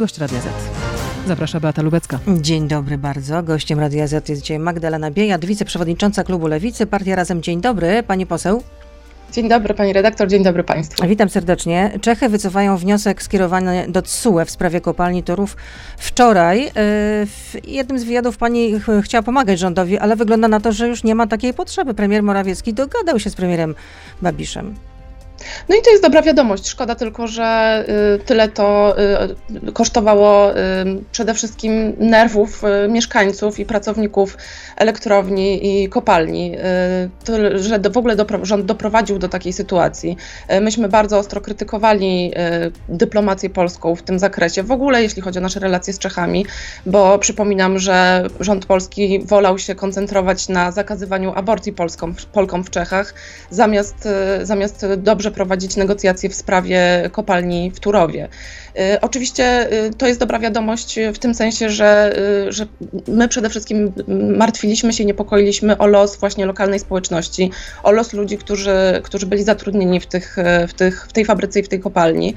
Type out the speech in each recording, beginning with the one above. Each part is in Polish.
Gość Radia Z. Zaprasza Beata Lubecka. Dzień dobry bardzo. Gościem Radia Z jest dzisiaj Magdalena Biejat, wiceprzewodnicząca klubu Lewicy, Partia Razem. Dzień dobry, pani poseł. Dzień dobry pani redaktor, dzień dobry państwu. Witam serdecznie. Czechy wycofają wniosek skierowany do TSUE w sprawie kopalni Torów. Wczoraj yy, w jednym z wywiadów pani ch chciała pomagać rządowi, ale wygląda na to, że już nie ma takiej potrzeby. Premier Morawiecki dogadał się z premierem Babiszem. No i to jest dobra wiadomość. Szkoda tylko, że y, tyle to y, kosztowało y, przede wszystkim nerwów mieszkańców i pracowników elektrowni i kopalni, że w ogóle rząd doprowadził do takiej sytuacji. Myśmy bardzo ostro krytykowali dyplomację polską w tym zakresie, w ogóle jeśli chodzi o nasze relacje z Czechami, bo przypominam, że rząd polski wolał się koncentrować na zakazywaniu aborcji Polską, Polkom w Czechach, zamiast, zamiast dobrze prowadzić negocjacje w sprawie kopalni w Turowie. Y, oczywiście y, to jest dobra wiadomość w tym sensie, że, y, że my przede wszystkim martwiliśmy się, niepokoiliśmy o los właśnie lokalnej społeczności, o los ludzi, którzy, którzy byli zatrudnieni w, tych, w, tych, w tej fabryce i w tej kopalni,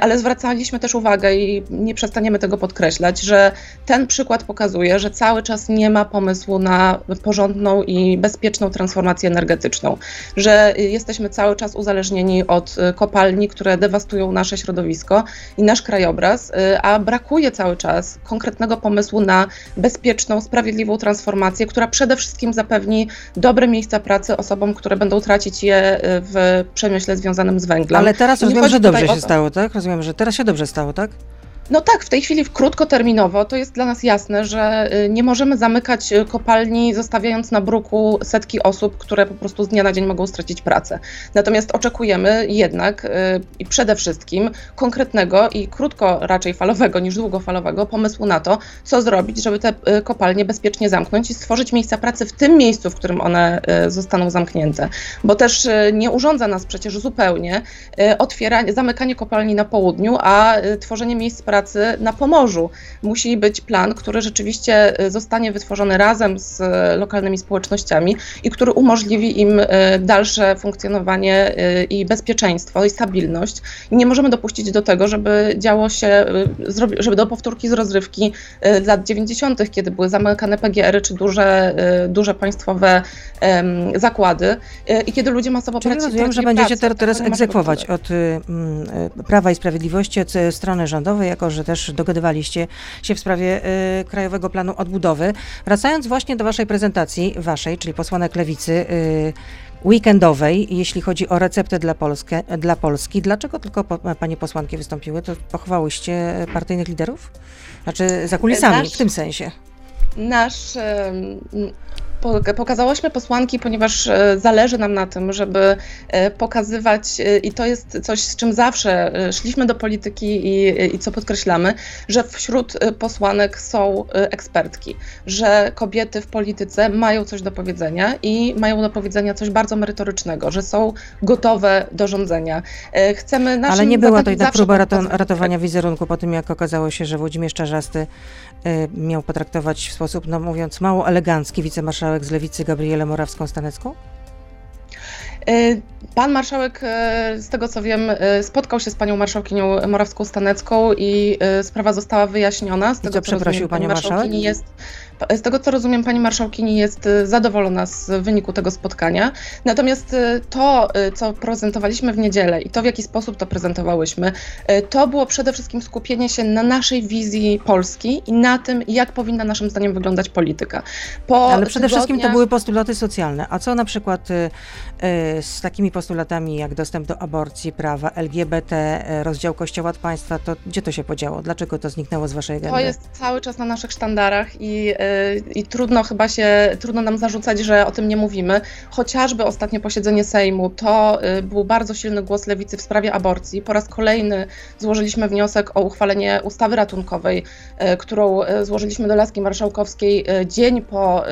ale zwracaliśmy też uwagę i nie przestaniemy tego podkreślać, że ten przykład pokazuje, że cały czas nie ma pomysłu na porządną i bezpieczną transformację energetyczną, że jesteśmy cały czas uzależnieni od kopalni, które dewastują nasze środowisko i nasz krajobraz, y, a brakuje cały czas konkretnego pomysłu na bezpieczną, sprawiedliwą transformację, która przede wszystkim zapewni dobre miejsca pracy osobom, które będą tracić je y, w przemyśle związanym z węglem. Ale teraz rozumiem, że dobrze się stało, tak? Rozumiem, że teraz się dobrze stało, tak? No tak, w tej chwili krótkoterminowo to jest dla nas jasne, że y, nie możemy zamykać y, kopalni, zostawiając na bruku setki osób, które po prostu z dnia na dzień mogą stracić pracę. Natomiast oczekujemy jednak y, i przede wszystkim konkretnego i krótko raczej falowego niż długofalowego pomysłu na to, co zrobić, żeby te kopalnie bezpiecznie zamknąć i stworzyć miejsca pracy w tym miejscu, w którym one zostaną zamknięte. Bo też nie urządza nas przecież zupełnie otwieranie, zamykanie kopalni na południu, a tworzenie miejsc pracy pracy na Pomorzu. Musi być plan, który rzeczywiście y, zostanie wytworzony razem z y, lokalnymi społecznościami i który umożliwi im y, dalsze funkcjonowanie i bezpieczeństwo i stabilność. I nie możemy dopuścić do tego, żeby działo się, żeby do powtórki z rozrywki lat 90., kiedy były zamykane PGR-y czy duże, duże państwowe zakłady i kiedy ludzie masowo Czyli rozumiem, że będziecie pracę, teraz egzekwować od Prawa i Sprawiedliwości, od strony rządowej, jako że też dogadywaliście się w sprawie y, Krajowego Planu Odbudowy. Wracając właśnie do waszej prezentacji, waszej, czyli posłanek Lewicy, y, weekendowej, jeśli chodzi o receptę dla, Polskę, dla Polski. Dlaczego tylko po, panie posłanki wystąpiły? To pochwałyście partyjnych liderów? Znaczy za kulisami, nasz, w tym sensie. Nasz pokazałyśmy posłanki, ponieważ e, zależy nam na tym, żeby e, pokazywać, e, i to jest coś, z czym zawsze szliśmy do polityki i, i co podkreślamy, że wśród posłanek są ekspertki, że kobiety w polityce mają coś do powiedzenia i mają do powiedzenia coś bardzo merytorycznego, że są gotowe do rządzenia. Chcemy Ale nie była to jednak próba ratowania wizerunku po tym, jak okazało się, że Włodzimierz Czarzasty miał potraktować w sposób, no mówiąc, mało elegancki wicemarszałek marszałek z Lewicy Gabrielę Morawską-Stanecką? E, pan marszałek, e, z tego co wiem, e, spotkał się z panią marszałkinią Morawską-Stanecką i sprawa została wyjaśniona. Z tego, I co, co przeprosił rozumiem, panią marszałek? Jest, z tego co rozumiem, pani marszałkini jest y, zadowolona z wyniku tego spotkania. Natomiast y, to, y, co prezentowaliśmy w niedzielę i to, w jaki sposób to prezentowałyśmy, to było przede wszystkim skupienie się na naszej wizji Polski i na tym, jak powinna naszym zdaniem wyglądać polityka. Po Ale przede wszystkim to były postulaty socjalne. A co na przykład z takimi postulatami jak dostęp do aborcji, prawa LGBT, rozdział kościoła od państwa, to gdzie to się podziało? Dlaczego to zniknęło z waszej agendy? To jest cały czas na naszych sztandarach i i trudno chyba się, trudno nam zarzucać, że o tym nie mówimy. Chociażby ostatnie posiedzenie Sejmu to y, był bardzo silny głos lewicy w sprawie aborcji. Po raz kolejny złożyliśmy wniosek o uchwalenie ustawy ratunkowej, y, którą y, złożyliśmy do Laski Marszałkowskiej dzień po,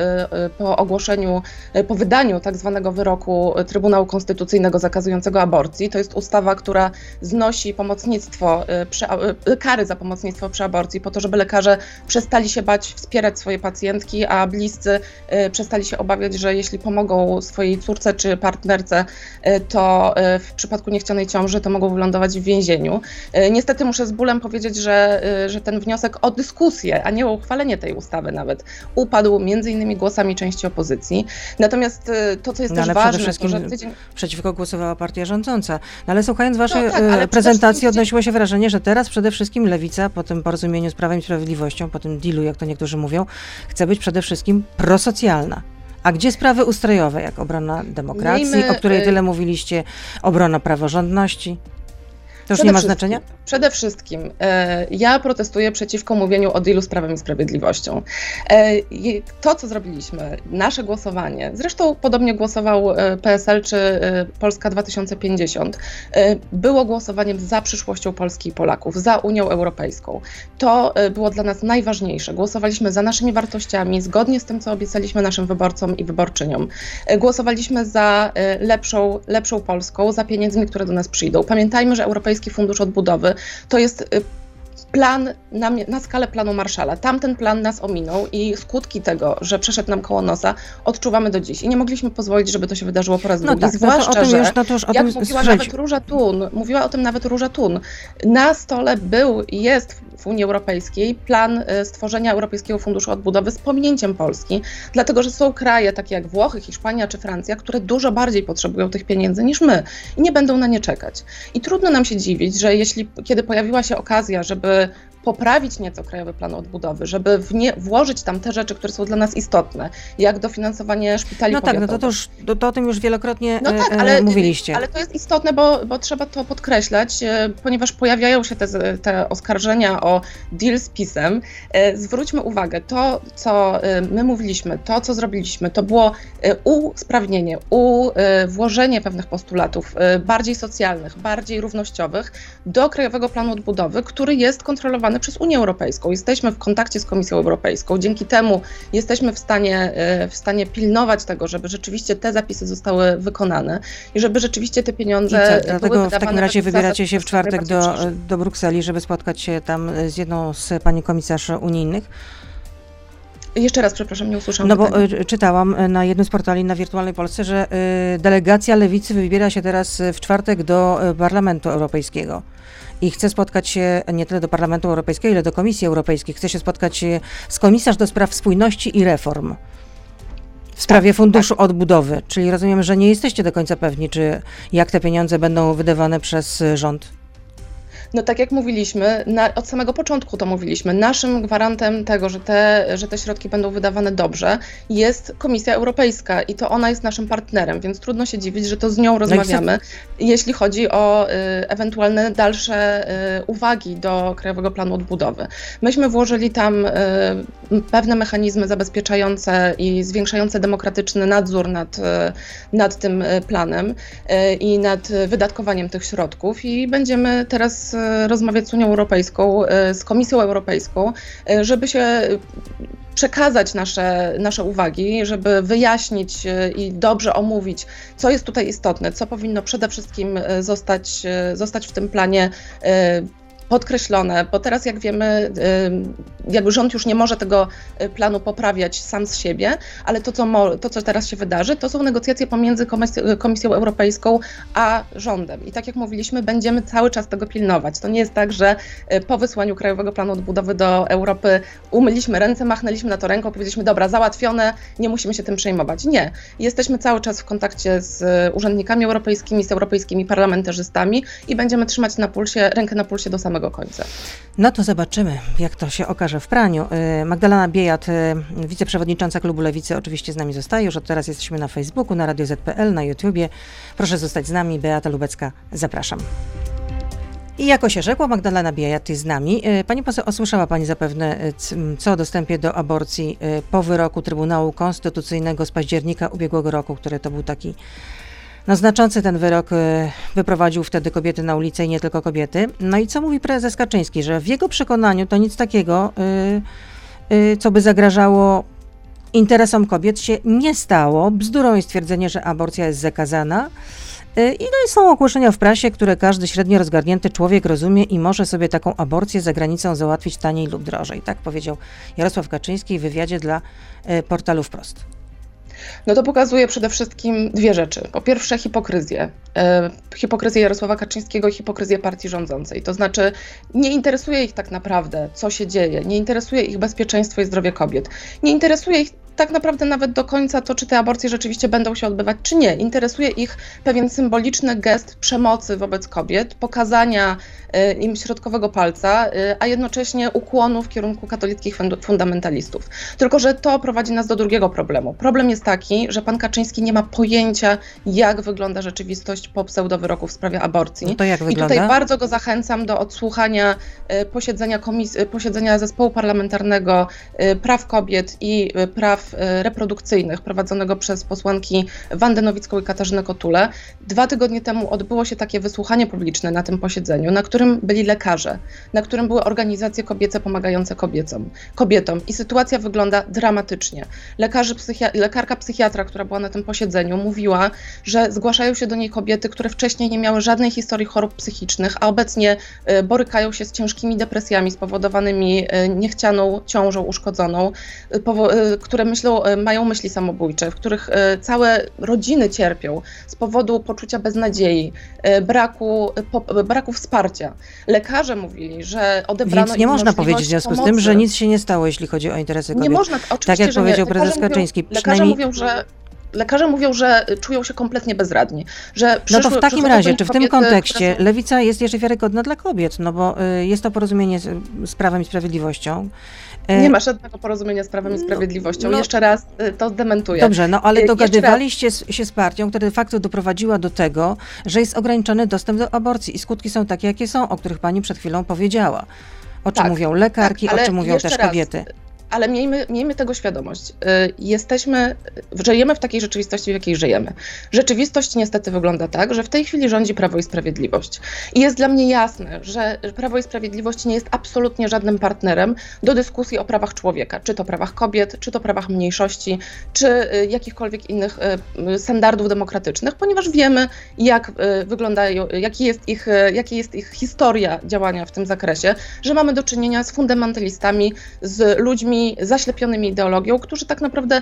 po ogłoszeniu, po wydaniu tak zwanego wyroku Trybunału Konstytucyjnego zakazującego aborcji. To jest ustawa, która znosi pomocnictwo, przy, kary za pomocnictwo przy aborcji po to, żeby lekarze przestali się bać wspierać swoje pacjentki, a bliscy przestali się obawiać, że jeśli pomogą swojej córce czy partnerce, to w przypadku niechcianej ciąży to mogą wylądować w więzieniu. Niestety muszę z bólem powiedzieć, że, że ten wniosek o dyskusję, a nie o uchwalenie tej ustawy nawet, upadł między innymi głosami części opozycji. Natomiast to, co jest no, też ważne, to, że tydzień... przeciwko głosowała partia rządząca. No, ale słuchając waszej no, tak, prezentacji odnosiło się wrażenie, że teraz przede wszystkim Lewica po tym porozumieniu z Prawem i Sprawiedliwością, po tym dealu, jak to niektórzy mówią, chce być przede wszystkim prosocjalna. A gdzie sprawy ustrojowe, jak obrona demokracji, Miejmy, o której y- tyle mówiliście, obrona praworządności? To już nie ma znaczenia? Przede wszystkim e, ja protestuję przeciwko mówieniu o dealu z Prawem i Sprawiedliwością. E, to, co zrobiliśmy, nasze głosowanie, zresztą podobnie głosował e, PSL czy e, Polska 2050, e, było głosowaniem za przyszłością Polski i Polaków, za Unią Europejską. To e, było dla nas najważniejsze. Głosowaliśmy za naszymi wartościami, zgodnie z tym, co obiecaliśmy naszym wyborcom i wyborczyniom. Głosowaliśmy za lepszą, lepszą Polską, za pieniędzmi, które do nas przyjdą. Pamiętajmy, że Europejski Fundusz Odbudowy. To jest y, plan na, na, skalę planu Marszala. Tamten plan nas ominął i skutki tego, że przeszedł nam koło nosa, odczuwamy do dziś. I nie mogliśmy pozwolić, żeby to się wydarzyło po raz no drugi. Tak, Zwłaszcza, no już, no to już jak mówiła nawet Róża Tun, mówiła o tym nawet Róża Tun, na stole był i jest w Unii Europejskiej plan y, stworzenia Europejskiego Funduszu Odbudowy z pominięciem Polski, dlatego że są kraje takie jak Włochy, Hiszpania czy Francja, które dużo bardziej potrzebują tych pieniędzy niż my i nie będą na nie czekać. I trudno nam się dziwić, że jeśli kiedy pojawiła się okazja, żeby äh, poprawić nieco Krajowy Plan Odbudowy, żeby nie, włożyć tam te rzeczy, które są dla nas istotne, jak dofinansowanie szpitali No tak, no to, to, już, to, to o tym już wielokrotnie no tak, e, ale, mówiliście. Ale to jest istotne, bo, bo trzeba to podkreślać, e, ponieważ pojawiają się te, te oskarżenia o deal z PiSem. E, zwróćmy uwagę, to co my mówiliśmy, to co zrobiliśmy, to było usprawnienie, u, włożenie pewnych postulatów bardziej socjalnych, bardziej równościowych do Krajowego Planu Odbudowy, który jest kontrolowany przez Unię Europejską. Jesteśmy w kontakcie z Komisją Europejską. Dzięki temu jesteśmy w stanie, e, w stanie pilnować tego, żeby rzeczywiście te zapisy zostały wykonane i żeby rzeczywiście te pieniądze. I dlatego w takim razie wybieracie się w czwartek do, do Brukseli, żeby spotkać się tam z jedną z pani komisarz unijnych. Jeszcze raz, przepraszam, nie usłyszałam. No bo y, czytałam e, na jednym z portali na Wirtualnej Polsce, że delegacja Lewicy wybiera się teraz w czwartek do Parlamentu Europejskiego i chce spotkać się nie tyle do Parlamentu Europejskiego, ile do Komisji Europejskiej. Chce się spotkać z komisarz do spraw spójności i reform w sprawie tak, funduszu tak. odbudowy. Czyli rozumiem, że nie jesteście do końca pewni, czy jak te pieniądze będą wydawane przez rząd. No tak jak mówiliśmy, na, od samego początku to mówiliśmy, naszym gwarantem tego, że te, że te środki będą wydawane dobrze, jest Komisja Europejska i to ona jest naszym partnerem, więc trudno się dziwić, że to z nią no rozmawiamy, no jeśli chodzi o y, ewentualne dalsze y, uwagi do Krajowego Planu Odbudowy. Myśmy włożyli tam y, pewne mechanizmy zabezpieczające i zwiększające demokratyczny nadzór nad, y, nad tym y, planem y, i nad wydatkowaniem tych środków i będziemy teraz rozmawiać z Unią Europejską, e, z Komisją Europejską, e, żeby się przekazać nasze, nasze uwagi, żeby wyjaśnić e, i dobrze omówić, co jest tutaj istotne, co powinno przede wszystkim zostać, zostać w tym planie podkreślone, bo teraz jak wiemy, jakby rząd już nie może tego y, planu poprawiać sam z siebie, ale to co, to, co teraz się wydarzy, to są negocjacje pomiędzy Komisją Europejską a rządem. I tak jak mówiliśmy, będziemy cały czas tego pilnować. To nie jest tak, że y, po wysłaniu Krajowego Planu Odbudowy do Europy umyliśmy ręce, machnęliśmy na to ręką, powiedzieliśmy, dobra, załatwione, nie musimy się tym przejmować. Nie. Jesteśmy cały czas w kontakcie z y, urzędnikami europejskimi, z europejskimi parlamentarzystami i będziemy trzymać na pulsie, rękę na pulsie do samego samego końca. No to zobaczymy, jak to się okaże w praniu. Y, Magdalena Biejat, y, wiceprzewodnicząca klubu Lewicy, oczywiście z nami zostaje. Już od teraz jesteśmy na Facebooku, na Radio ZPL, na YouTubie. Proszę zostać z nami. Beata Lubecka, zapraszam. I jako się rzekło, Magdalena Biejat jest z nami. Y, pani poseł, osłyszała Pani zapewne co o dostępie do aborcji po wyroku Trybunału Konstytucyjnego z października ubiegłego roku, który to był taki no, znaczący ten wyrok y, wyprowadził wtedy kobiety na ulicę i nie tylko kobiety. No i co mówi prezes Kaczyński, że w jego przekonaniu to nic takiego, y, y, co by zagrażało interesom kobiet się nie stało. Bzdurą jest stwierdzenie, że aborcja jest zakazana. I no są ogłoszenia w prasie, które każdy średnio rozgarnięty człowiek rozumie i może sobie taką aborcję za granicą załatwić taniej lub drożej. Tak powiedział Jarosław Kaczyński w wywiadzie dla portalu Wprost. No to pokazuje przede wszystkim dwie rzeczy. Po pierwsze hipokryzję. E, hipokryzję Jarosława Kaczyńskiego i hipokryzję partii rządzącej. To znaczy nie interesuje ich tak naprawdę, co się dzieje, nie interesuje ich bezpieczeństwo i zdrowie kobiet. Nie interesuje ich tak naprawdę nawet do końca to, czy te aborcje rzeczywiście będą się odbywać, czy nie. Interesuje ich pewien symboliczny gest przemocy wobec kobiet, pokazania y, im środkowego palca, y, a jednocześnie ukłonu w kierunku katolickich fundamentalistów. Tylko, że to prowadzi nas do drugiego problemu. Problem jest taki, że pan Kaczyński nie ma pojęcia, jak wygląda rzeczywistość po pseudowyroku w sprawie aborcji. No to jak wygląda? I tutaj bardzo go zachęcam do odsłuchania y, posiedzenia, komis- posiedzenia zespołu parlamentarnego praw kobiet i praw E, reprodukcyjnych prowadzonego przez posłanki Wandę Nowicką i Katarzynę Kotulę. Dwa tygodnie temu odbyło się takie wysłuchanie publiczne na tym posiedzeniu, na którym byli lekarze, na którym były organizacje kobiece pomagające kobietom. kobietom. I sytuacja wygląda dramatycznie. Lekarzy, psychi- lekarka psychiatra, która była na tym posiedzeniu, mówiła, że zgłaszają się do niej kobiety, które wcześniej nie miały żadnej historii chorób psychicznych, a obecnie e, borykają się z ciężkimi depresjami spowodowanymi e, niechcianą ciążą uszkodzoną, które myślą, e, mają myśli samobójcze, w których e, całe rodziny cierpią z powodu poczucia beznadziei, e, braku, po, braku wsparcia. Lekarze mówili, że odebrano Więc nie można powiedzieć w związku pomocy. z tym, że nic się nie stało, jeśli chodzi o interesy kobiet. Nie można, oczywiście, Tak jak powiedział prezes Kaczyński. Lekarze przynajmniej... mówią, że lekarze mówią, że czują się kompletnie bezradni. Że przyszły, no to w takim razie, czy w tym kontekście są... lewica jest jeszcze wiarygodna dla kobiet? No bo y, jest to porozumienie z, z Prawem i Sprawiedliwością. E, nie ma żadnego porozumienia z Prawem i no, Sprawiedliwością. No, Jeszcze raz y, to zdementuję. Dobrze, no ale dogadywaliście raz... się z partią, która de facto doprowadziła do tego, że jest ograniczony dostęp do aborcji i skutki są takie, jakie są, o których pani przed chwilą powiedziała. O czym tak, mówią lekarki, tak, o czym mówią też kobiety. Raz, ale miejmy, miejmy tego świadomość. Y, jesteśmy, żyjemy w takiej rzeczywistości, w jakiej żyjemy. Rzeczywistość niestety wygląda tak, że w tej chwili rządzi Prawo i Sprawiedliwość. I jest dla mnie jasne, że Prawo i Sprawiedliwość nie jest absolutnie żadnym partnerem do dyskusji o prawach człowieka, czy to prawach kobiet, czy to prawach mniejszości, czy y, jakichkolwiek innych y, standardów demokratycznych, ponieważ wiemy, jak wyglądają, jaki jest ich, jaki jest ich historia działania w tym zakresie, że mamy do czynienia z fundamentalistami, z ludźmi, zaślepionymi ideologią, którzy tak naprawdę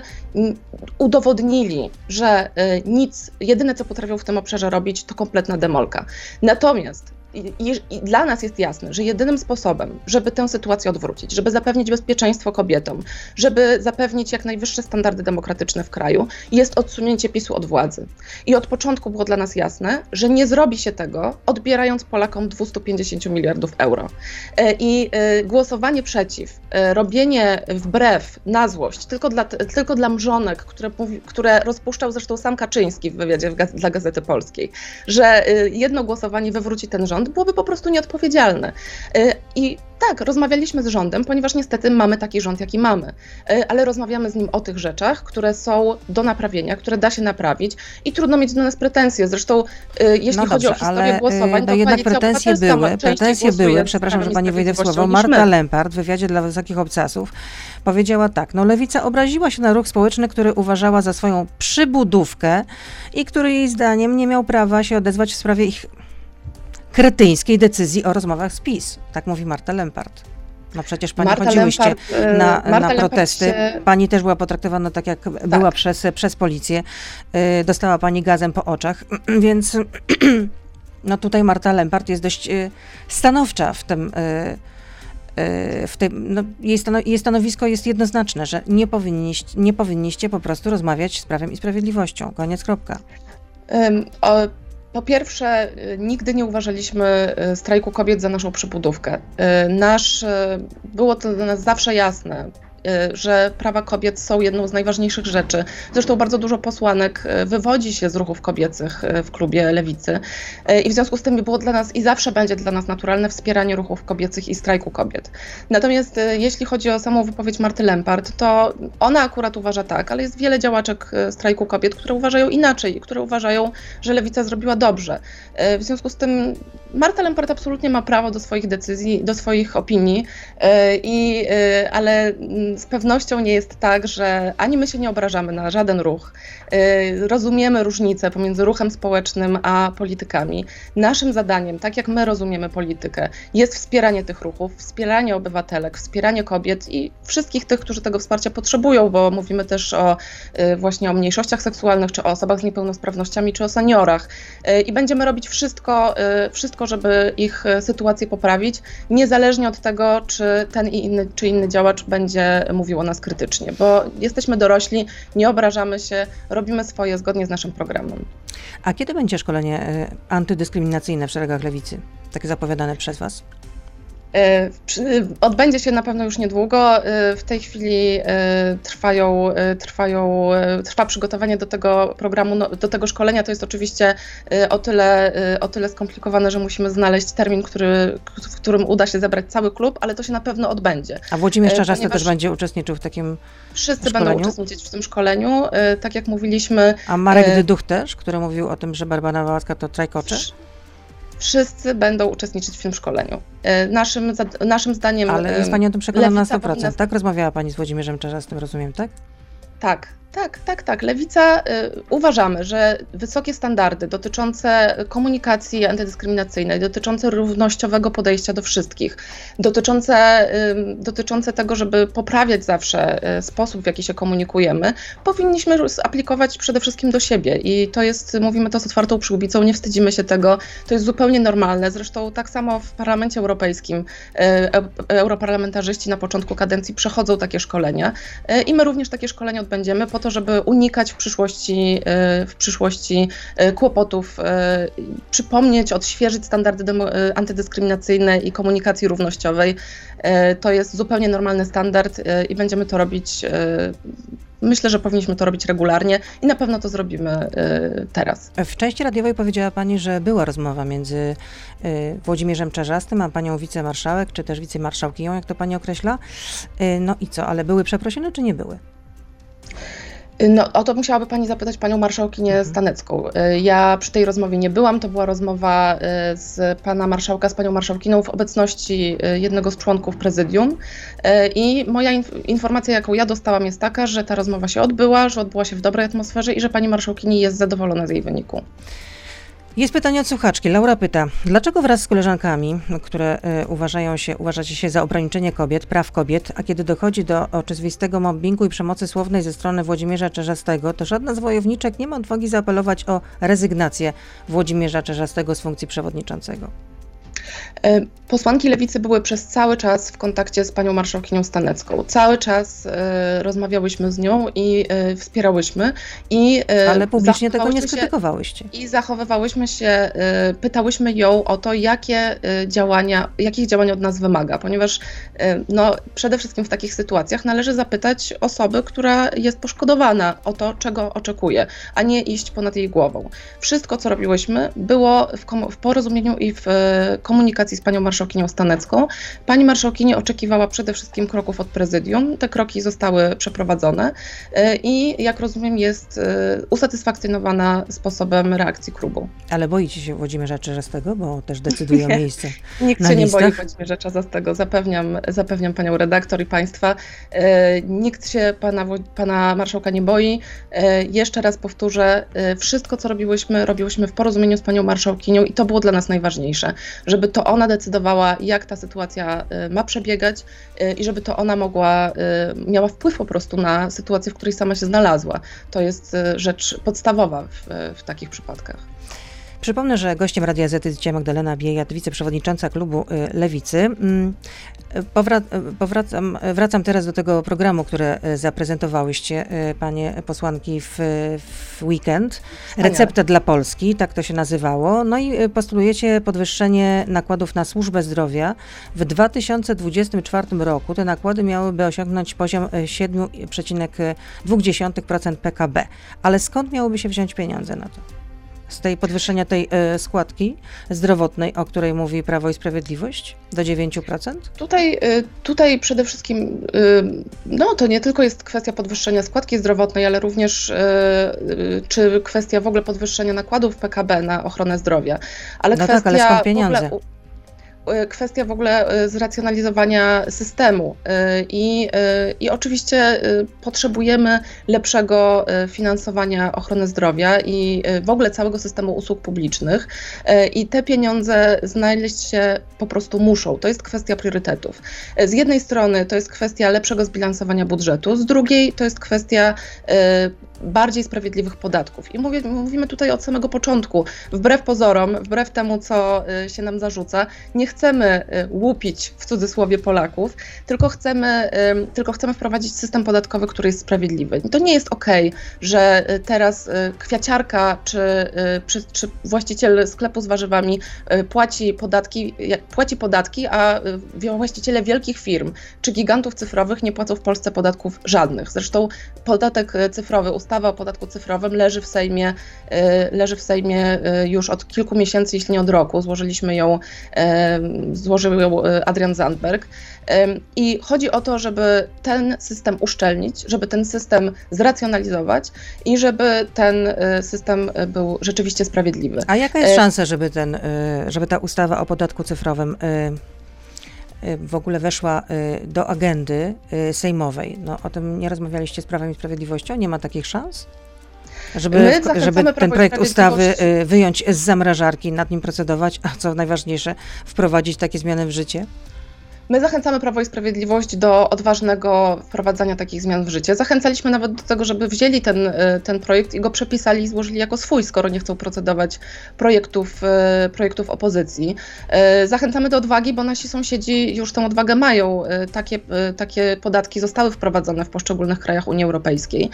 udowodnili, że y, nic, jedyne co potrafią w tym obszarze robić, to kompletna demolka. Natomiast i, i, dla nas jest jasne, że jedynym sposobem, żeby tę sytuację odwrócić, żeby zapewnić bezpieczeństwo kobietom, żeby zapewnić jak najwyższe standardy demokratyczne w kraju, jest odsunięcie PiSu od władzy. I od początku było dla nas jasne, że nie zrobi się tego, odbierając Polakom 250 miliardów euro. E, I e, głosowanie przeciw, e, robienie wbrew, na złość, tylko dla, tylko dla mrzonek, które, które rozpuszczał zresztą sam Kaczyński w wywiadzie dla Gazety Polskiej, że jedno głosowanie wywróci ten rząd, rząd byłoby po prostu nieodpowiedzialne. Y, I tak, rozmawialiśmy z rządem, ponieważ niestety mamy taki rząd, jaki mamy, y, ale rozmawiamy z nim o tych rzeczach, które są do naprawienia, które da się naprawić i trudno mieć do nas pretensje. Zresztą y, jeśli no chodzi o historię ale, głosowań, no to jednak pretensje były, pretensje były, przepraszam, że pani wejdę w słowo, Marta Lempart w wywiadzie dla Wysokich Obcasów powiedziała tak, no lewica obraziła się na ruch społeczny, który uważała za swoją przybudówkę i który jej zdaniem nie miał prawa się odezwać w sprawie ich kretyńskiej decyzji o rozmowach z PiS. Tak mówi Marta Lempart. No przecież pani Marta chodziłyście Lempart, e, na, na protesty. Się... Pani też była potraktowana tak, jak tak. była przez, przez policję. E, dostała pani gazem po oczach, więc no tutaj Marta Lempart jest dość e, stanowcza w tym, w tym no, jej, jej stanowisko jest jednoznaczne, że nie powinniście, nie powinniście po prostu rozmawiać z Prawem i Sprawiedliwością. Koniec, kropka. Um, o po pierwsze, y, nigdy nie uważaliśmy y, strajku kobiet za naszą przybudówkę. Y, nasz, było to dla nas zawsze jasne. Y, że prawa kobiet są jedną z najważniejszych rzeczy. Zresztą bardzo dużo posłanek y, wywodzi się z ruchów kobiecych y, w klubie Lewicy i w związku z tym było dla nas i zawsze będzie dla nas naturalne wspieranie ruchów kobiecych i strajku kobiet. Natomiast jeśli chodzi o samą wypowiedź Marty Lempart, to ona akurat uważa tak, ale jest wiele działaczek strajku kobiet, które uważają inaczej, które uważają, że Lewica zrobiła dobrze. W związku z tym Marta Lempart absolutnie ma prawo do swoich decyzji, do swoich opinii, i, ale z pewnością nie jest tak, że ani my się nie obrażamy na żaden ruch. Y, rozumiemy różnice pomiędzy ruchem społecznym a politykami. Naszym zadaniem, tak jak my rozumiemy politykę, jest wspieranie tych ruchów, wspieranie obywatelek, wspieranie kobiet i wszystkich tych, którzy tego wsparcia potrzebują, bo mówimy też o y, właśnie o mniejszościach seksualnych, czy o osobach z niepełnosprawnościami, czy o seniorach. I będziemy robić wszystko, wszystko, żeby ich sytuację poprawić, niezależnie od tego, czy ten i inny, czy inny działacz będzie mówił o nas krytycznie, bo jesteśmy dorośli, nie obrażamy się, robimy swoje zgodnie z naszym programem. A kiedy będzie szkolenie e, antydyskryminacyjne w szeregach lewicy? Takie zapowiadane przez Was? E, odbędzie się na pewno już niedługo. E, w tej chwili e, trwają, trwają, trwa przygotowanie do tego programu, no, do tego szkolenia. To jest oczywiście o tyle, o tyle skomplikowane, że musimy znaleźć termin, który, w którym uda się zebrać cały klub, ale to się na pewno odbędzie. A Włodzimierz Czarzasty też będzie uczestniczył w takim Wszyscy szkoleniu? będą uczestniczyć w tym szkoleniu. Tak jak mówiliśmy. A Marek Dyduch też, który mówił o tym, że Barbara Wałacka to trajkocze? Wszyscy będą uczestniczyć w tym szkoleniu. E, naszym, naszym zdaniem. Ale jest Pani o tym przekonana na 100%. Tak rozmawiała Pani z Włodzimierzem Czarzastym, rozumiem, tak? Tak, tak, tak, tak. Lewica y, uważamy, że wysokie standardy dotyczące komunikacji antydyskryminacyjnej, dotyczące równościowego podejścia do wszystkich, dotyczące, y, dotyczące tego, żeby poprawiać zawsze y, sposób, w jaki się komunikujemy, powinniśmy aplikować przede wszystkim do siebie. I to jest, mówimy to z otwartą przyłbicą, nie wstydzimy się tego, to jest zupełnie normalne. Zresztą tak samo w Parlamencie Europejskim y, europarlamentarzyści na początku kadencji przechodzą takie szkolenia y, i my również takie szkolenia odbędziemy po to, żeby unikać w przyszłości, e, w przyszłości e, kłopotów, e, przypomnieć, odświeżyć standardy antydyskryminacyjne i komunikacji równościowej. To jest zupełnie normalny standard i będziemy to robić myślę, że powinniśmy to robić regularnie i na pewno to zrobimy teraz. W części radiowej powiedziała Pani, że była rozmowa między Włodzimierzem Czarzastym a Panią wicemarszałek, czy też wicemarszałkiją, jak to Pani określa. No i co, ale były przeprosiny, czy nie były? No, o to musiałaby Pani zapytać Panią Marszałkinię mhm. Stanecką. Y, ja przy tej rozmowie nie byłam, to była rozmowa y, z Pana Marszałka, z Panią Marszałkiną w obecności y, jednego z członków prezydium i moja inf informacja, jaką ja dostałam jest taka, że ta rozmowa się odbyła, że odbyła się w dobrej atmosferze i że Pani Marszałkini jest zadowolona z jej wyniku. Jest pytanie od słuchaczki. Laura pyta, dlaczego wraz z koleżankami, które y, uważają się, uważacie się za ograniczenie kobiet, praw kobiet, a kiedy dochodzi do oczywistego mobbingu i przemocy słownej ze strony Włodzimierza Czerzastego, to żadna z wojowniczek nie ma odwagi zaapelować o rezygnację Włodzimierza Czerzastego z funkcji przewodniczącego? E, posłanki lewicy były przez cały czas w kontakcie z panią marszałkinią Stanecką. Cały czas e, rozmawiałyśmy z nią i e, wspierałyśmy. I, Ale publicznie tego nie skrytykowałyście. I zachowywałyśmy się, pytałyśmy ją o to, jakie działania, jakich działań od nas wymaga, ponieważ no, przede wszystkim w takich sytuacjach należy zapytać osoby, która jest poszkodowana o to, czego oczekuje, a nie iść ponad jej głową. Wszystko, co robiłyśmy, było w, w porozumieniu i w komunikacji komunikacji z panią marszałkinią Stanecką. Pani marszałkini oczekiwała przede wszystkim kroków od prezydium. Te kroki zostały przeprowadzone e, i jak rozumiem jest e, usatysfakcjonowana sposobem reakcji klubu. Ale boicie się Włodzimierza Czerzastego, bo też decyduje o miejsce Nikt na się listach. nie boi Włodzimierza Czerzastego, zapewniam, zapewniam panią redaktor i państwa. E, nikt się pana, pana marszałka nie boi. Jeszcze raz powtórzę, wszystko co robiłyśmy, robiłyśmy w porozumieniu z panią marszałkinią i to było dla nas najważniejsze, żeby żeby to ona decydowała, jak ta sytuacja y, ma przebiegać y, i żeby to ona mogła, y, miała wpływ po prostu na sytuację, w której sama się znalazła. To jest rzecz podstawowa w, w takich przypadkach. Przypomnę, że gościem Radia Z jest dzisiaj Magdalena Biejat, wiceprzewodnicząca klubu Lewicy. Mm, powracam, wracam teraz do tego programu, które zaprezentowałyście, panie posłanki, w, w weekend. Recepta dla Polski, tak to się nazywało. No i postulujecie podwyższenie nakładów na służbę zdrowia. W 2024 roku te nakłady miałyby osiągnąć poziom 7,2% PKB. Ale skąd miałyby się wziąć pieniądze na to? Z tej podwyższenia tej y, składki zdrowotnej, o której mówi Prawo i Sprawiedliwość, do 9%? Tutaj, y, tutaj przede wszystkim, y, no to nie tylko jest kwestia podwyższenia składki zdrowotnej, ale również czy kwestia w ogóle podwyższenia nakładów PKB na ochronę zdrowia, ale no kwestia tak, ale skąd pieniądze? Kwestia w ogóle zracjonalizowania systemu i, i oczywiście potrzebujemy lepszego finansowania ochrony zdrowia i w ogóle całego systemu usług publicznych i te pieniądze znaleźć się po prostu muszą. To jest kwestia priorytetów. Z jednej strony to jest kwestia lepszego zbilansowania budżetu, z drugiej to jest kwestia bardziej sprawiedliwych podatków. I mówię, mówimy tutaj od samego początku, wbrew pozorom, wbrew temu, co y, się nam zarzuca, nie chcemy y, łupić w cudzysłowie Polaków, tylko chcemy, tylko chcemy wprowadzić system podatkowy, który jest sprawiedliwy. To nie jest ok, że y, teraz kwiaciarka czy, czy właściciel sklepu z warzywami płaci podatki, płaci podatki, a właściciele wielkich firm czy gigantów cyfrowych nie płacą w Polsce podatków żadnych. Zresztą podatek cyfrowy, ustawa o podatku cyfrowym leży w Sejmie, y, leży w Sejmie y, już od kilku miesięcy, jeśli nie od roku. Złożyliśmy ją, y, złożył ją Adrian Zandberg. I chodzi o to, żeby ten system uszczelnić, żeby ten system zracjonalizować i żeby ten system był rzeczywiście sprawiedliwy. A jaka jest szansa, żeby, ten, żeby ta ustawa o podatku cyfrowym w ogóle weszła y, do agendy y, sejmowej. No, o tym nie rozmawialiście z Prawem i Sprawiedliwością? Nie ma takich szans? Żeby, żeby ten projekt ustawy y, wyjąć z zamrażarki, nad nim procedować, a co najważniejsze, wprowadzić takie zmiany w życie? My zachęcamy Prawo i Sprawiedliwość do odważnego wprowadzania takich zmian w życie. Zachęcaliśmy nawet do tego, żeby wzięli ten, e, ten projekt i go przepisali i złożyli jako swój, skoro nie chcą procedować projektów, e, projektów opozycji. E, zachęcamy do odwagi, bo nasi sąsiedzi już tę odwagę mają. Takie, takie podatki zostały wprowadzone w poszczególnych krajach Unii Europejskiej.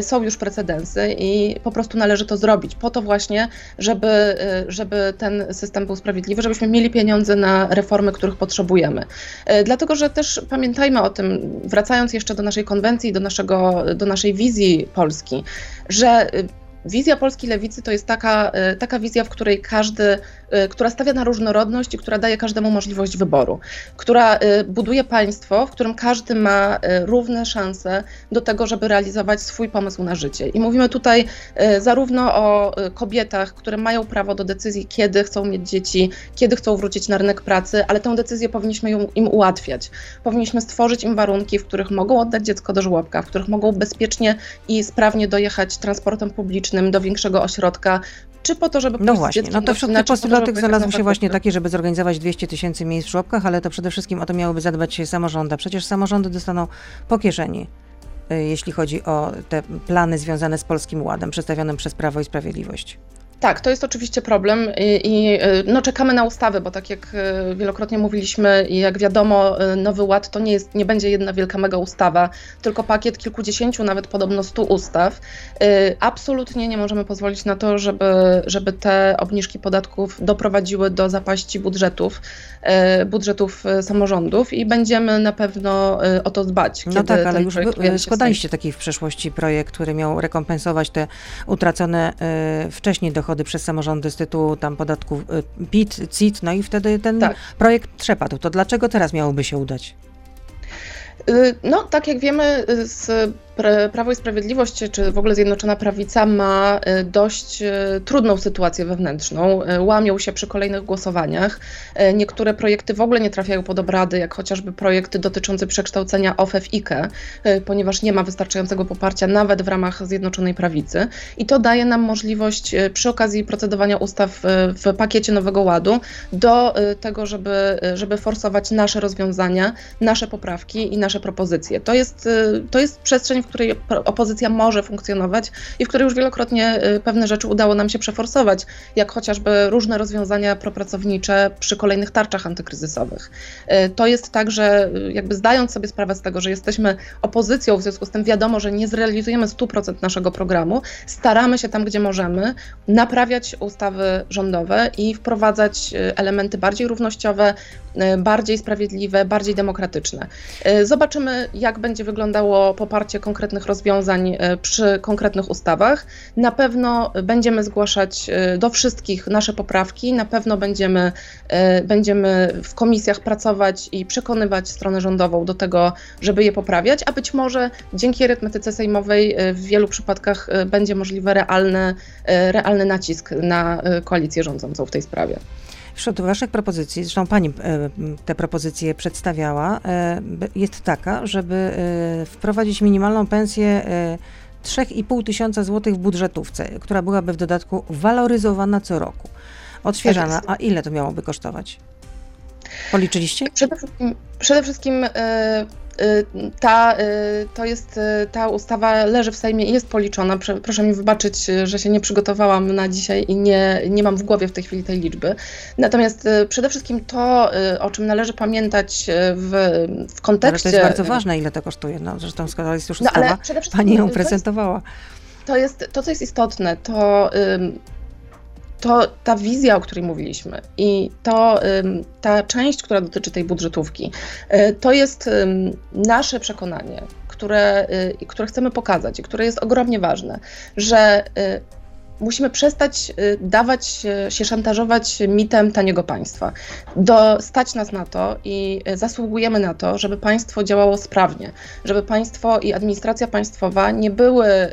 Są już precedensy i po prostu należy to zrobić po to właśnie, żeby, żeby ten system był sprawiedliwy, żebyśmy mieli pieniądze na reformy, których potrzebujemy. E, dlatego, że też pamiętajmy o tym, wracając jeszcze do naszej konwencji, do, naszego, do naszej wizji Polski, że Wizja polskiej lewicy to jest taka, e, taka wizja, w której każdy, e, która stawia na różnorodność i która daje każdemu możliwość wyboru, która e, buduje państwo, w którym każdy ma równe szanse do tego, żeby realizować swój pomysł na życie. I mówimy tutaj zarówno o kobietach, które mają prawo do decyzji, kiedy chcą mieć dzieci, kiedy chcą wrócić na rynek pracy, ale tę decyzję powinniśmy im ułatwiać. Powinniśmy stworzyć im warunki, w których mogą oddać dziecko do żłobka, w których mogą bezpiecznie i sprawnie dojechać transportem publicznym do większego ośrodka, czy po to, żeby No właśnie, no to wśród tych postulatek znalazł się właśnie taki, żeby zorganizować 200 tysięcy miejsc w żłobkach, ale to przede wszystkim o to miałyby zadbać samorządy. Przecież samorządy dostaną po kieszeni y, jeśli chodzi o te plany związane z Polskim Ładem przedstawionym przez Prawo i Sprawiedliwość. Tak, to jest oczywiście problem i, i, no, czekamy na ustawy, bo tak jak e, wielokrotnie mówiliśmy i jak wiadomo, e, Nowy Ład to nie, jest, nie będzie jedna wielka mega ustawa, tylko pakiet kilkudziesięciu, nawet podobno stu ustaw. E, absolutnie nie możemy pozwolić na to, żeby, żeby te obniżki podatków doprowadziły do zapaści budżetów, budżetów samorządów i będziemy na pewno o to dbać. No tak, ale już składaliście taki w przeszłości projekt, który miał rekompensować te utracone wcześniej dochody dochody przez samorządy z tytułu tam podatków y, PIT, CIT, no i wtedy ten tak. projekt przepadł. To dlaczego teraz miałoby się udać? Y, no, tak jak wiemy z Prawo i Sprawiedliwość, czy w ogóle Zjednoczona Prawica ma y, dość y, trudną sytuację wewnętrzną. Y, łamią się przy kolejnych głosowaniach. Niektóre projekty w ogóle nie trafiają pod obrady, jak chociażby projekt dotyczący przekształcenia OFE w IKE, ponieważ nie ma wystarczającego poparcia nawet w ramach Zjednoczonej Prawicy. I to daje nam możliwość przy okazji procedowania ustaw w pakiecie Nowego Ładu do tego, żeby, żeby forsować nasze rozwiązania, nasze poprawki i nasze propozycje. To jest, to jest przestrzeń, w której opozycja może funkcjonować i w której już wielokrotnie y, pewne rzeczy udało nam się przeforsować, jak chociażby różne rozwiązania propracownicze przy kolejnych tarczach antykryzysowych. Y, to jest tak, że y, jakby zdając sobie sprawę z tego, że jesteśmy opozycją, w związku z tym wiadomo, że nie zrealizujemy 100% naszego programu, staramy się tam, gdzie możemy, naprawiać ustawy rządowe i wprowadzać elementy bardziej równościowe, bardziej sprawiedliwe, bardziej demokratyczne. Zobaczymy, jak będzie wyglądało poparcie konkretnych rozwiązań e, przy konkretnych ustawach. Na pewno będziemy zgłaszać e, do wszystkich nasze poprawki, na pewno będziemy, e, będziemy w komisjach pracować i przekonywać stronę rządową do tego, żeby je poprawiać, a być może dzięki arytmetyce sejmowej w wielu przypadkach będzie możliwy realny, realny nacisk na koalicję rządzącą w tej sprawie. Wśród Waszych propozycji, zresztą Pani e, te propozycje przedstawiała, e, jest taka, żeby e, wprowadzić minimalną pensję 3,5 tysiąca złotych w budżetówce, która byłaby w dodatku waloryzowana co roku, odświeżana. Tak A ile to miałoby kosztować? Policzyliście? Przede wszystkim, przede wszystkim Y, ta, y, to jest, y, ta ustawa leży w Sejmie i jest policzona. Proszę mi wybaczyć, że się nie przygotowałam na dzisiaj i nie, nie mam w głowie w tej chwili tej liczby. Natomiast przede wszystkim to, o czym należy pamiętać w, w kontekście... Ale to jest bardzo ważne, ile to kosztuje. No, zresztą skoro jest już no, ustawa, no, Pani ją prezentowała. To jest, to jest, to, co jest istotne, to to ta wizja, o której mówiliśmy i to ta część, która dotyczy tej budżetówki, y, to jest nasze przekonanie, które, y, które chcemy pokazać i które jest ogromnie ważne, że y, musimy przestać y, dawać się szantażować mitem taniego państwa. Do, stać nas na to i y, zasługujemy na to, żeby państwo działało sprawnie, żeby państwo i administracja państwowa nie były y,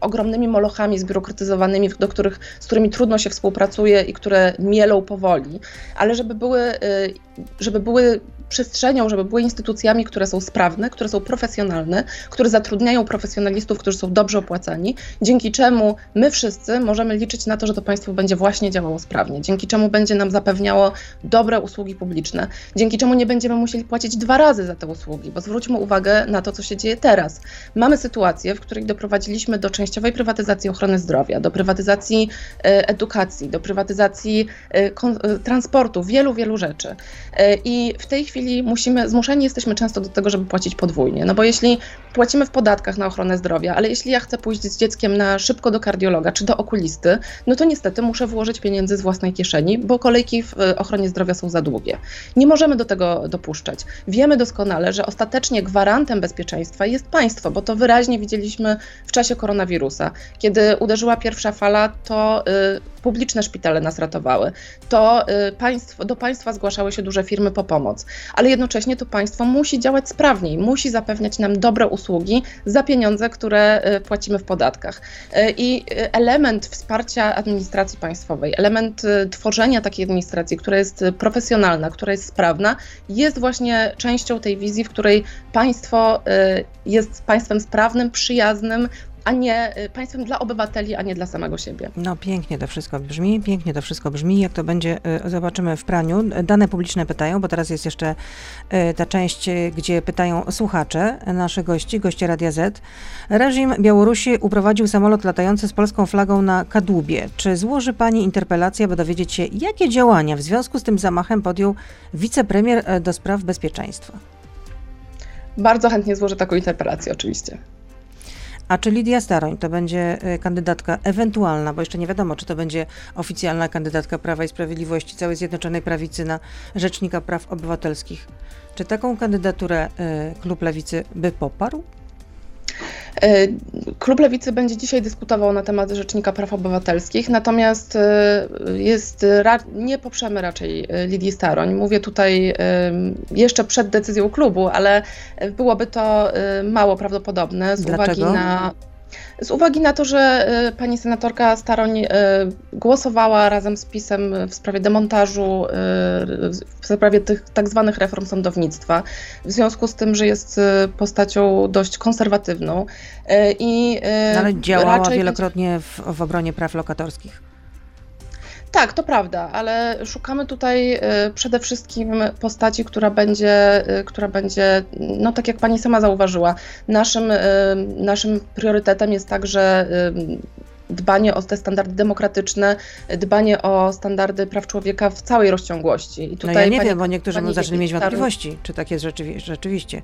ogromnymi molochami zbiurokratyzowanymi, do których, z którymi trudno się współpracuje i które mielą powoli, ale żeby były, y, żeby były przestrzenią, żeby były instytucjami, które są sprawne, które są profesjonalne, które zatrudniają profesjonalistów, którzy są dobrze opłacani, dzięki czemu my wszyscy możemy liczyć na to, że to państwo będzie właśnie działało sprawnie, dzięki czemu będzie nam zapewniało dobre usługi publiczne, dzięki czemu nie będziemy musieli płacić dwa razy za te usługi, bo zwróćmy uwagę na to, co się dzieje teraz. Mamy sytuację, w której doprowadziliśmy do częściowej prywatyzacji ochrony zdrowia, do prywatyzacji e, edukacji, do prywatyzacji e, e, transportu, wielu, wielu rzeczy. I w tej chwili chwili musimy, zmuszeni jesteśmy często do tego, żeby płacić podwójnie. No bo jeśli płacimy w podatkach na ochronę zdrowia, ale jeśli ja chcę pójść z dzieckiem na szybko do kardiologa czy do okulisty, no to niestety muszę włożyć pieniędzy z własnej kieszeni, bo kolejki w e, ochronie zdrowia są za długie. Nie możemy do tego dopuszczać. Wiemy doskonale, że ostatecznie gwarantem bezpieczeństwa jest państwo, bo to wyraźnie widzieliśmy w czasie koronawirusa. Kiedy uderzyła pierwsza fala, to y, publiczne szpitale nas ratowały. To y, państwo, do państwa zgłaszały się duże firmy po pomoc ale jednocześnie to państwo musi działać sprawniej, musi zapewniać nam dobre usługi za pieniądze, które e, płacimy w podatkach. E, I element wsparcia administracji państwowej, element tworzenia takiej administracji, która jest profesjonalna, która jest sprawna, jest właśnie częścią tej wizji, w której państwo jest państwem sprawnym, przyjaznym, a nie y, państwem dla obywateli, a nie dla samego siebie. No pięknie to wszystko brzmi, pięknie to wszystko brzmi. Jak to będzie, y, zobaczymy w praniu. Dane publiczne pytają, bo teraz jest jeszcze y, ta część, gdzie pytają słuchacze, naszych gości, goście Radia Z. Reżim Białorusi uprowadził samolot latający z polską flagą na Kadłubie. Czy złoży pani interpelację, by dowiedzieć się, jakie działania w związku z tym zamachem podjął wicepremier do spraw bezpieczeństwa? Bardzo chętnie złożę taką interpelację, oczywiście. A czy Lidia Staroń to będzie y, kandydatka ewentualna, bo jeszcze nie wiadomo, czy to będzie oficjalna kandydatka Prawa i Sprawiedliwości, całej Zjednoczonej Prawicy na Rzecznika Praw Obywatelskich? Czy taką kandydaturę y, klub Lewicy by poparł? E, klub Lewicy będzie dzisiaj dyskutował na temat Rzecznika Praw Obywatelskich, natomiast e, jest, nie poprzemy raczej e, Lidii Staroń. Mówię tutaj jeszcze przed decyzją klubu, ale byłoby to mało prawdopodobne z Dlaczego? uwagi na z uwagi na to, że y, pani senatorka Staroń y, głosowała razem z PiSem w sprawie demontażu, y, w sprawie tych tak zwanych reform sądownictwa, w związku z tym, że jest postacią dość konserwatywną i no, Ale działała wielokrotnie w, w obronie praw lokatorskich. Tak, to prawda, ale szukamy tutaj y, przede wszystkim postaci, która będzie, y, która będzie, no tak jak pani sama zauważyła, naszym, y, naszym priorytetem jest także dbanie o te standardy demokratyczne, dbanie o standardy praw człowieka w całej rozciągłości. I tutaj no ja nie pani, wiem, bo niektórzy zaczęli mieć wątpliwości, czy tak jest rzeczywiście.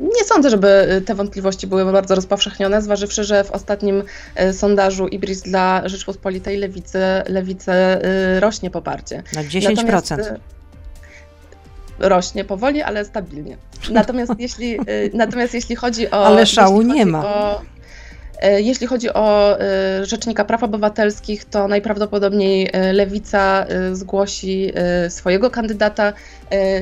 Nie sądzę, żeby y, te wątpliwości były bardzo rozpowszechnione, zważywszy, że w ostatnim y, sondażu Ibris dla Rzeczpospolitej Lewicy, lewicy y, rośnie poparcie. Na 10%. Natomiast, rośnie powoli, ale stabilnie. Natomiast jeśli, natomiast jeśli chodzi o. Ale szału nie ma. O, jeśli chodzi o e, Rzecznika Praw Obywatelskich, to najprawdopodobniej e, Lewica zgłosi swojego kandydata.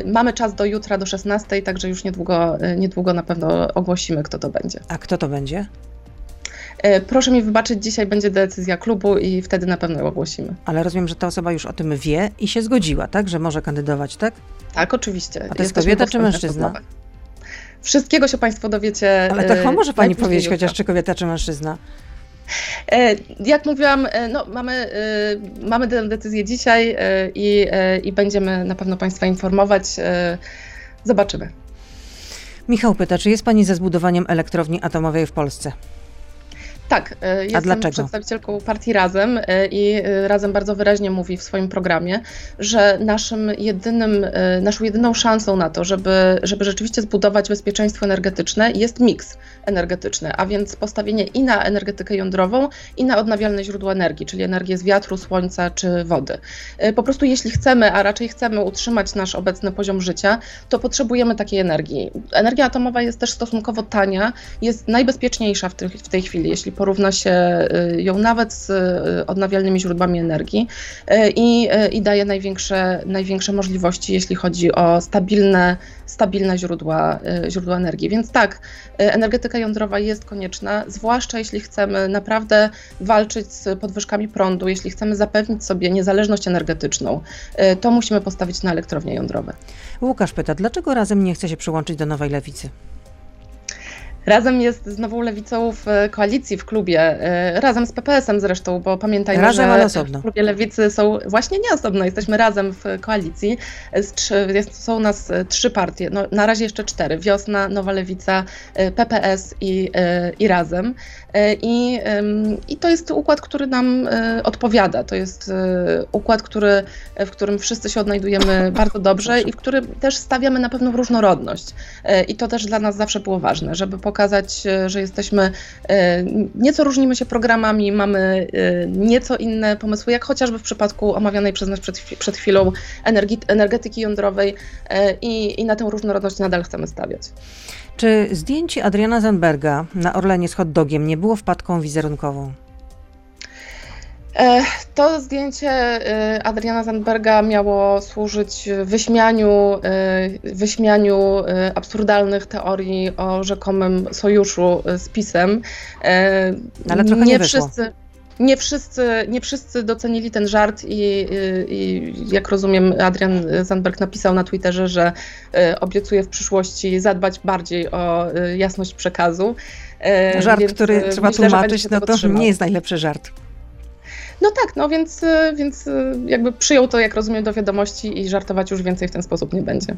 Mamy czas do jutra, do 16, także już niedługo, niedługo na pewno ogłosimy, kto to będzie. A kto to będzie? Proszę mi wybaczyć, dzisiaj będzie decyzja klubu i wtedy na pewno ją ogłosimy. Ale rozumiem, że ta osoba już o tym wie i się zgodziła, tak? Że może kandydować, tak? Tak, oczywiście. A to jest kobieta czy mężczyzna? Wszystkiego się Państwo dowiecie. Ale to chyba może Pani powiedzieć chociaż, czy kobieta, czy mężczyzna? E, jak mówiłam, e, no, mamy, e, mamy tę decyzję dzisiaj i, i będziemy na pewno Państwa informować. Zobaczymy. Michał pyta, czy jest Pani za zbudowaniem elektrowni atomowej w Polsce? Tak, e, jestem dlaczego? przedstawicielką partii Razem e, i e, Razem bardzo wyraźnie mówi w swoim programie, że naszym jedynym, naszą jedyną szansą na to, żeby, żeby rzeczywiście zbudować bezpieczeństwo energetyczne jest miks energetyczny, a więc postawienie i na energetykę jądrową, i na odnawialne źródła energii, czyli energię z wiatru, słońca czy wody. Po prostu jeśli chcemy, a raczej chcemy utrzymać nasz obecny poziom życia, to potrzebujemy takiej energii. Energia atomowa jest też stosunkowo tania, jest najbezpieczniejsza w, tej w tej chwili, jeśli porówna się y, ją nawet z y, odnawialnymi źródłami energii y, i, i daje największe, największe możliwości, jeśli chodzi o stabilne, stabilne źródła, źródła energii. Więc tak, energetyka jądrowa jest konieczna, zwłaszcza jeśli chcemy naprawdę walczyć z podwyżkami prądu, jeśli chcemy zapewnić sobie niezależność energetyczną, to musimy postawić na elektrownie jądrowe. Łukasz pyta, dlaczego razem nie chce się przyłączyć do Nowej Lewicy? Razem jest z nową lewicą w koalicji w klubie, e, razem z PPS-em zresztą, bo pamiętajmy, razem, że osobno. w klubie lewicy są właśnie nie osobno, jesteśmy razem w koalicji. Jest, są nas trzy partie, no, na razie jeszcze cztery. Wiosna, Nowa Lewica, e, PPS i, e, i Razem. I, I to jest układ, który nam odpowiada. To jest układ, który, w którym wszyscy się odnajdujemy bardzo dobrze i w którym też stawiamy na pewną różnorodność. I to też dla nas zawsze było ważne, żeby pokazać, pokazać, e, że jesteśmy, e, nieco różnimy się programami, mamy e, nieco inne pomysły, jak chociażby w przypadku omawianej przez nas przed, przed chwilą energetyki jądrowej i, i na tę różnorodność nadal chcemy stawiać. Czy zdjęcie Adriana Zandberga na Orlenie z hot dogiem nie było wpadką wizerunkową? To zdjęcie e, Adriana Zandberga miało służyć wyśmianiu, e, wyśmianiu absurdalnych teorii o rzekomym sojuszu z PiSem. Ale trochę nie, nie wszyscy. Nie wszyscy, nie wszyscy docenili ten żart i, i, jak rozumiem, Adrian Zandberg napisał na Twitterze, że obiecuje w przyszłości zadbać bardziej o jasność przekazu. Żart, Więc który trzeba myślę, tłumaczyć, no to nie jest najlepszy żart. No tak, no więc, y, więc y, jakby przyjął to, jak rozumiem, do wiadomości i żartować już więcej w ten sposób nie będzie.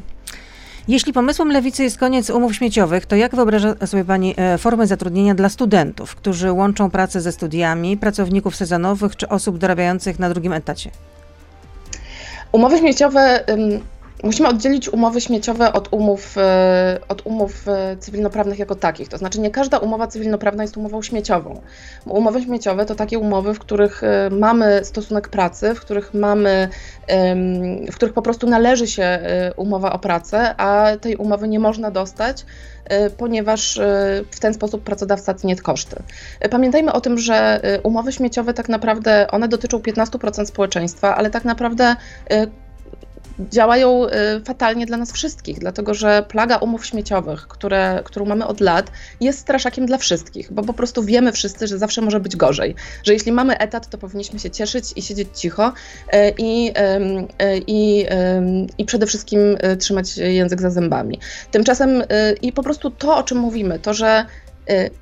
Jeśli pomysłem lewicy jest koniec umów śmieciowych, to jak wyobraża sobie Pani e, formę zatrudnienia dla studentów, którzy łączą pracę ze studiami, pracowników sezonowych czy osób dorabiających na drugim etacie? Umowy śmieciowe Musimy oddzielić umowy śmieciowe od umów, e, od umów e, cywilnoprawnych jako takich. To znaczy, nie każda umowa cywilnoprawna jest umową śmieciową. Umowy śmieciowe to takie umowy, w których e, mamy stosunek pracy, w których mamy, w których po prostu należy się umowa o pracę, a tej umowy nie można dostać, ponieważ w ten sposób pracodawca tnie koszty. Pamiętajmy o tym, że umowy śmieciowe tak naprawdę one dotyczą 15% społeczeństwa, ale tak naprawdę działają y, fatalnie dla nas wszystkich, dlatego że plaga umów śmieciowych, które, którą mamy od lat, jest straszakiem dla wszystkich, bo po prostu wiemy wszyscy, że zawsze może być gorzej. Że jeśli mamy etat, to powinniśmy się cieszyć i siedzieć cicho y, i, y, i, i przede wszystkim trzymać język za zębami. Tymczasem i po prostu to, o czym mówimy, to, że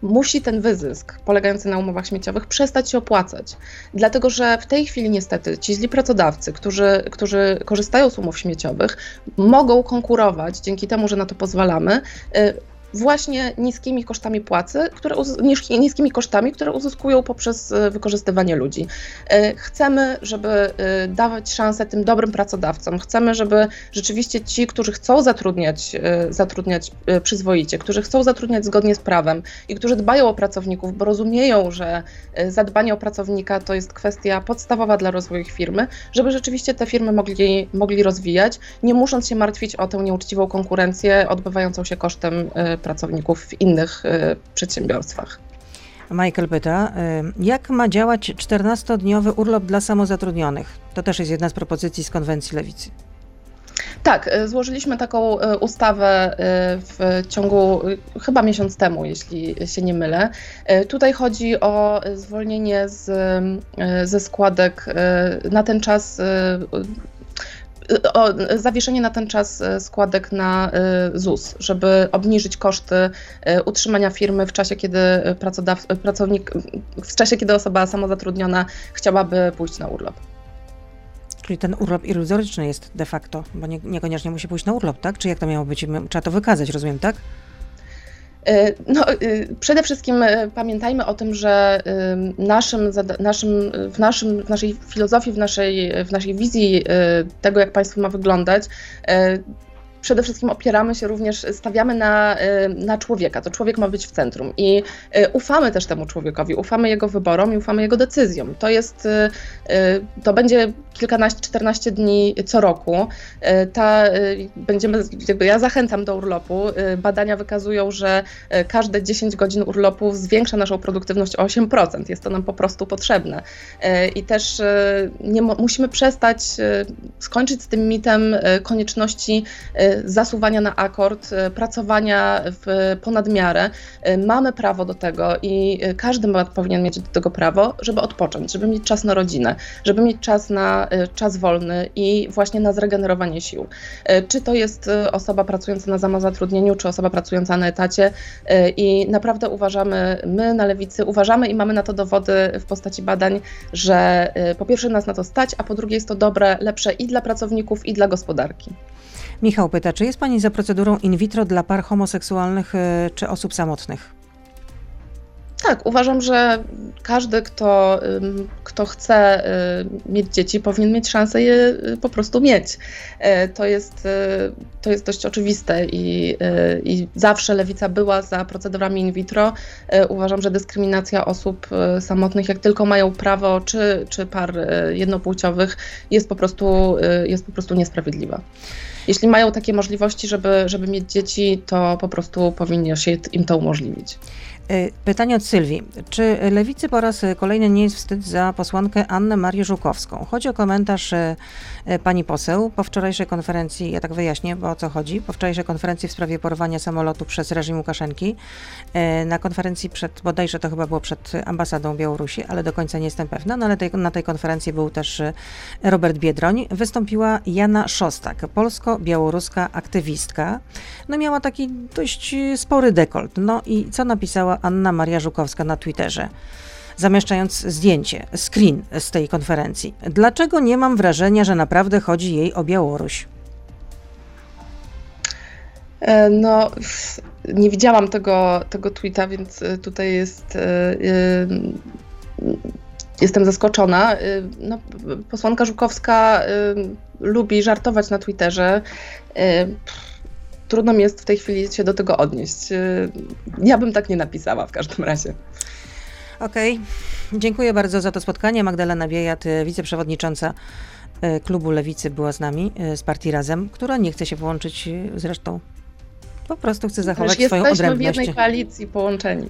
musi ten wyzysk polegający na umowach śmieciowych przestać się opłacać. Dlatego, że w tej chwili niestety ci źli pracodawcy, którzy, którzy korzystają z umów śmieciowych, mogą konkurować dzięki temu, że na to pozwalamy y, właśnie niskimi kosztami płacy, które, niskimi kosztami, które uzyskują poprzez e, wykorzystywanie ludzi. E, chcemy, żeby e, dawać szansę tym dobrym pracodawcom. Chcemy, żeby rzeczywiście ci, którzy chcą zatrudniać, zatrudniać przyzwoicie, którzy chcą zatrudniać zgodnie z prawem i którzy dbają o pracowników, bo rozumieją, że zadbanie o pracownika to jest kwestia podstawowa dla rozwoju ich firmy, żeby rzeczywiście te firmy mogli, mogli rozwijać, nie musząc się martwić o tę nieuczciwą konkurencję odbywającą się kosztem pracowników w innych y, przedsiębiorstwach. Michael pyta, y, jak ma działać 14-dniowy urlop dla samozatrudnionych? To też jest jedna z propozycji z konwencji lewicy. Tak, e, złożyliśmy taką ustawę w ciągu chyba miesiąc temu, jeśli się nie mylę. Tutaj chodzi o zwolnienie z, ze składek na ten czas o zawieszenie na ten czas e, składek na e, ZUS, żeby obniżyć koszty e, utrzymania firmy w czasie, kiedy pracodaw- pracownik, w czasie, kiedy osoba samozatrudniona chciałaby pójść na urlop. Czyli ten urlop iluzoryczny jest de facto, bo nie, niekoniecznie musi pójść na urlop, tak? Czy jak to miało być? Trzeba to wykazać, rozumiem, tak? E, no, e, przede wszystkim e, pamiętajmy o tym, że naszym, naszym, w, naszym, w naszej filozofii, w naszej, w naszej wizji tego, jak państwo ma wyglądać, przede wszystkim opieramy się również, stawiamy na, y, na człowieka. To człowiek ma być w centrum i y, ufamy też temu człowiekowi, ufamy jego wyborom i ufamy jego decyzjom. To jest, y, to będzie kilkanaście, czternaście dni co roku. Ta, będziemy, jakby ja zachęcam do urlopu. Badania wykazują, że każde 10 godzin urlopu zwiększa naszą produktywność o 8%. Jest to nam po prostu potrzebne. I też nie, musimy przestać, skończyć z tym mitem konieczności zasuwania na akord, e, pracowania w ponadmiarę. E, mamy prawo do tego i e, każdy powinien mieć do tego prawo, żeby odpocząć, żeby mieć czas na rodzinę, żeby mieć czas na czas wolny i właśnie na zregenerowanie sił. Czy to jest osoba pracująca na samozatrudnieniu, czy osoba pracująca na etacie i naprawdę uważamy, my na lewicy uważamy i mamy na to dowody w postaci badań, że po pierwsze nas na to stać, a po drugie jest to dobre, lepsze i dla pracowników, i dla gospodarki. Michał pyta, czy jest Pani za procedurą in vitro dla par homoseksualnych y, czy osób samotnych? Tak, uważam, że każdy, kto, kto chce mieć dzieci, powinien mieć szansę je y, po prostu mieć. E, to jest, y, to jest dość oczywiste i, i zawsze lewica była za procedurami in vitro. Uważam, że dyskryminacja osób samotnych, jak tylko mają prawo, czy, czy par jednopłciowych, jest po prostu, jest po prostu niesprawiedliwa jeśli mają takie możliwości, żeby, żeby mieć dzieci, to po prostu powinno się im to umożliwić. Y, pytanie od Sylwii. Czy Lewicy po raz kolejny nie jest wstyd za posłankę Annę Marię Żukowską? Chodzi o komentarz y, y, pani poseł po wczorajszej konferencji, ja tak wyjaśnię, bo o co chodzi, po wczorajszej konferencji w sprawie porwania samolotu przez reżim Łukaszenki. Na konferencji przed, bodajże to chyba było przed ambasadą Białorusi, ale do końca nie jestem pewna, no ale tej, na tej konferencji był też Robert Biedroń. Wystąpiła Jana Szostak, polsko-białoruska aktywistka. No miała taki dość spory dekolt. No i co napisała Anna Maria Żukowska na Twitterze, zamieszczając zdjęcie, screen z tej konferencji. Dlaczego nie mam wrażenia, że naprawdę chodzi jej o Białoruś? E, no, nie widziałam tego, tego tweeta, więc e, tutaj jest. Yy, jestem zaskoczona. No, posłanka Żukowska lubi żartować na Twitterze trudno mi jest w tej chwili się do tego odnieść. Y, ja bym tak nie napisała w każdym razie. Okej, okay. dziękuję bardzo za to spotkanie. Magdalena Wiejat, y, wiceprzewodnicząca y, klubu Lewicy była z nami, z partii Razem, która nie chce się połączyć zresztą. Po prostu chce zachować Też swoją odrębność. Jesteśmy w jednej koalicji połączeni.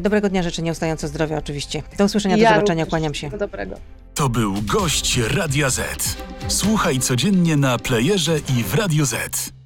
Dobrego dnia życzę, nieustająco zdrowia oczywiście. Do usłyszenia, ja do zobaczenia, kłaniam się. Dobrego. To był gość Radia Z. Słuchaj codziennie na playerze i w Radio Z.